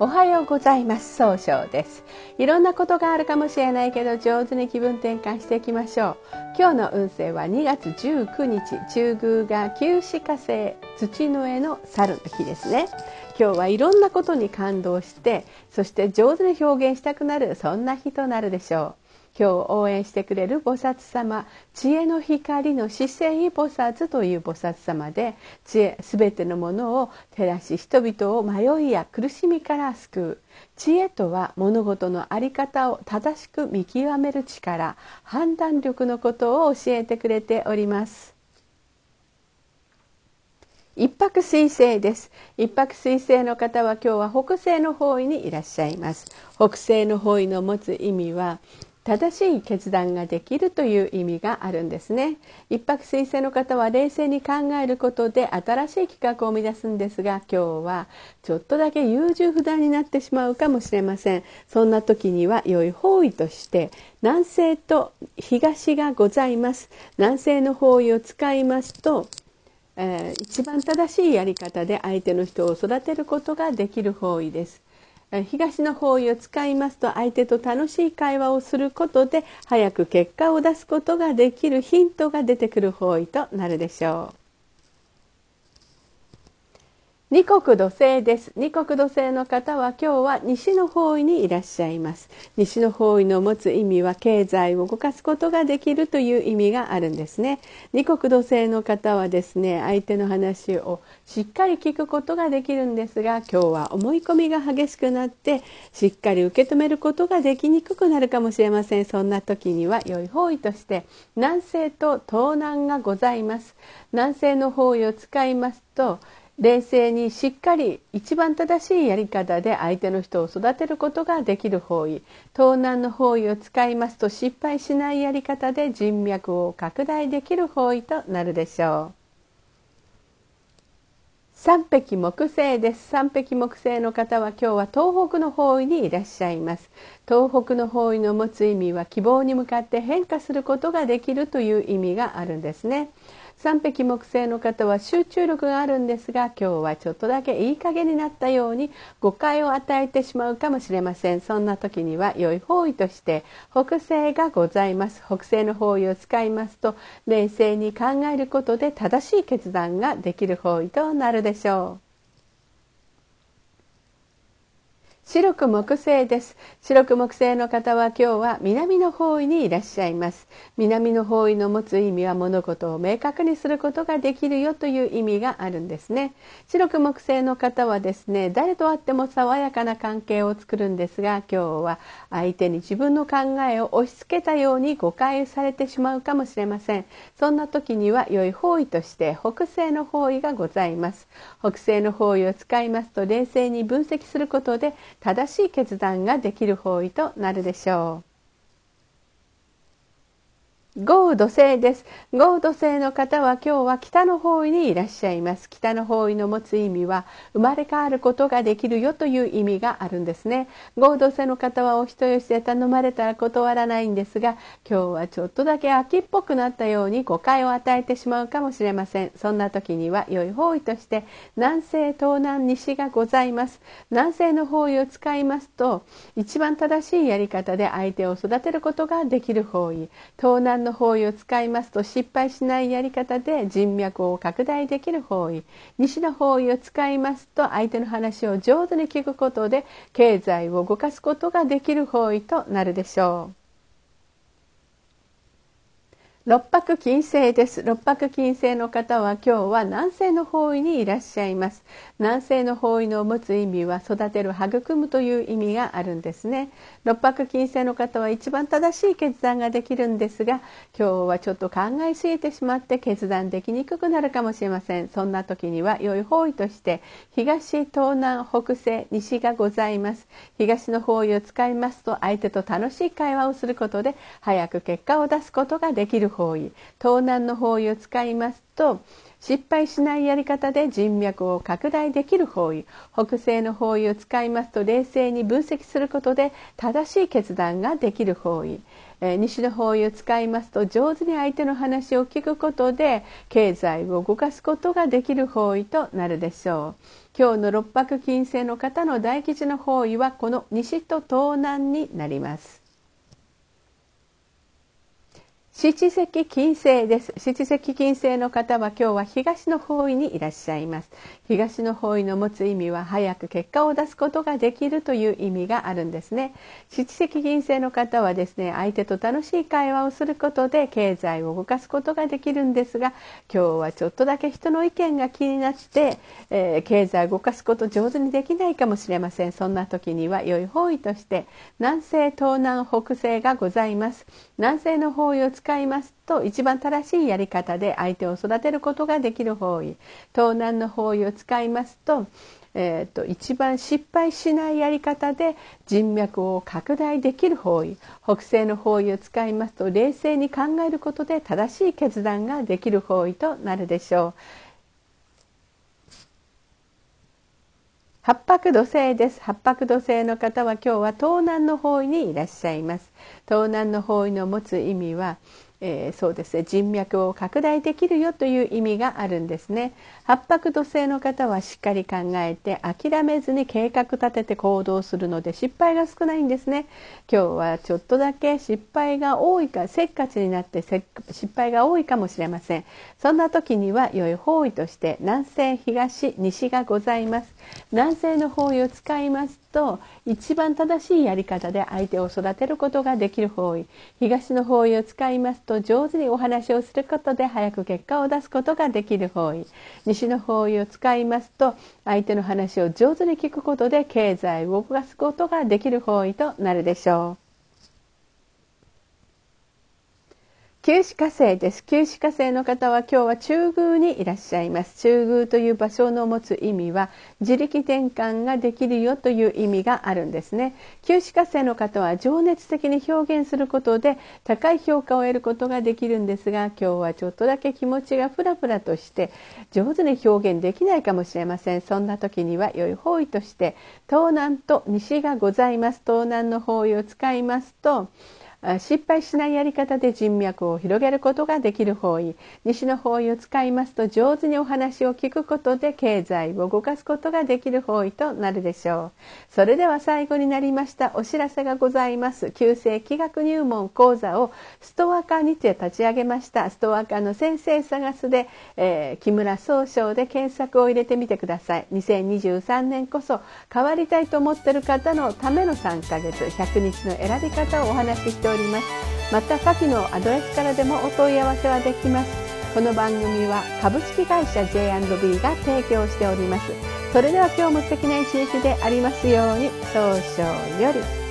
おはようございます。総称です。いろんなことがあるかもしれないけど上手に気分転換していきましょう。今日の運勢は2月19日中宮が旧歯科星土の上の猿の日ですね。今日はいろんなことに感動してそして上手に表現したくなるそんな日となるでしょう。今日応援してくれる菩薩様知恵の光の姿勢菩薩という菩薩様で知恵すべてのものを照らし人々を迷いや苦しみから救う。知恵とは物事の在り方を正しく見極める力判断力のことを教えてくれております。一泊水星です。一泊水星の方は今日は北西の方位にいらっしゃいます。北西の方位の持つ意味は正しい決断ができるという意味があるんですね。一泊水星の方は冷静に考えることで新しい企画を生み出すんですが今日はちょっとだけ優柔不断になってしまうかもしれません。そんな時には良い方位として南西と東がございます。南西の方位を使いますとえー、一番正しいやり方で相手の人を育てることができる方位です。東の方位を使いますと相手と楽しい会話をすることで早く結果を出すことができるヒントが出てくる方位となるでしょう。二国土星です。二国土星の方は今日は西の方位にいらっしゃいます。西の方位の持つ意味は経済を動かすことができるという意味があるんですね。二国土星の方はですね相手の話をしっかり聞くことができるんですが今日は思い込みが激しくなってしっかり受け止めることができにくくなるかもしれません。そんな時には良い方位として南西と東南がございます。南西の方位を使いますと冷静にしっかり一番正しいやり方で相手の人を育てることができる方位。東南の方位を使いますと失敗しないやり方で人脈を拡大できる方位となるでしょう。三匹木星です。三匹木星の方は今日は東北の方位にいらっしゃいます。東北の方位の持つ意味は希望に向かって変化することができるという意味があるんですね。三匹木星の方は集中力があるんですが今日はちょっとだけいい加減になったように誤解を与えてしまうかもしれません。そんな時には良い方位として北西がございます。北西の方位を使います。と冷静に考えることで正しい決断ができる方位となるでしょう。白く木星です。白く木星の方は今日は南の方位にいらっしゃいます。南の方位の持つ意味は物事を明確にすることができるよという意味があるんですね。白く木星の方はですね誰と会っても爽やかな関係を作るんですが今日は相手に自分の考えを押し付けたように誤解されてしまうかもしれません。そんな時には良い方位として北西の方位がございます。北西の方位を使いますと冷静に分析することで正しい決断ができる方位となるでしょう。豪土星です。豪土星の方は今日は北の方位にいらっしゃいます。北の方位の持つ意味は生まれ変わることができるよという意味があるんですね。豪土星の方はお人よしで頼まれたら断らないんですが、今日はちょっとだけ秋っぽくなったように誤解を与えてしまうかもしれません。そんな時には良い方位として南西、東南、西がございます。南西の方位を使いますと、一番正しいやり方で相手を育てることができる方位。東南の方位を使いますと失敗しないやり方で人脈を拡大できる方位西の方位を使いますと相手の話を上手に聞くことで経済を動かすことができる方位となるでしょう。六白金星です。六白金星の方は今日は南西の方位にいらっしゃいます。南西の方位の持つ意味は育てる育むという意味があるんですね。六白金星の方は一番正しい決断ができるんですが今日はちょっと考えすぎてしまって決断できにくくなるかもしれません。そんな時には良い方位として東東南北西西がございます。東の方位を使いますと相手と楽しい会話をすることで早く結果を出すことができる方位東南の方位を使いますと失敗しないやり方で人脈を拡大できる方位北西の方位を使いますと冷静に分析することで正しい決断ができる方位西の方位を使いますと上手に相手の話を聞くことで経済を動かすことができる方位となるでしょう。今日の六白金星の方の大吉の方位はこの西と東南になります。七石金星です。七石金星の方は今日は東の方位にいらっしゃいます。東の方位の持つ意味は早く結果を出すことができるという意味があるんですね。七石金星の方はですね相手と楽しい会話をすることで経済を動かすことができるんですが今日はちょっとだけ人の意見が気になって、えー、経済を動かすこと上手にできないかもしれません。そんな時には良い方位として南西東南北西がございます。南西の方位をいますと一番正しいやり方で相手を育てることができる方位東南の方位を使いますと,、えーと、一番失敗しないやり方で人脈を拡大できる方位北西の方位を使いますと冷静に考えることで正しい決断ができる方位となるでしょう。八白土星です。八白土星の方は今日は東南の方位にいらっしゃいます。東南の方位の持つ意味はえー、そうですね。人脈を拡大できるよという意味があるんですね。八白土星の方はしっかり考えて諦めずに計画立てて行動するので失敗が少ないんですね。今日はちょっとだけ失敗が多いかせっかちになって失敗が多いかもしれません。そんな時には良い方位として南西東西がございます。南西の方位を使いますと一番正しいやり方で相手を育てることができる方位。東の方位を使いますと上手にお話をすることで早く結果を出すことができる方位西の方位を使いますと相手の話を上手に聞くことで経済を動かすことができる方位となるでしょう。九死火星です。九死火星の方は今日は中宮にいらっしゃいます。中宮という場所の持つ意味は自力転換ができるよという意味があるんですね。九死火星の方は情熱的に表現することで高い評価を得ることができるんですが、今日はちょっとだけ気持ちがフラフラとして上手に表現できないかもしれません。そんな時には良い方位として東南と西がございます。東南の方位を使いますと、失敗しないやり方で人脈を広げることができる方位。西の方位を使いますと上手にお話を聞くことで経済を動かすことができる方位となるでしょう。それでは最後になりました。お知らせがございます。旧世気学入門講座をストアカにて立ち上げました。ストアカの先生探すで、えー、木村総称で検索を入れてみてください。2023年こそ変わりたいと思っている方のための3ヶ月100日の選び方をお話ししております。また下記のアドレスからでもお問い合わせはできます。この番組は株式会社 J&B が提供しております。それでは今日も素敵な一日でありますように早々より。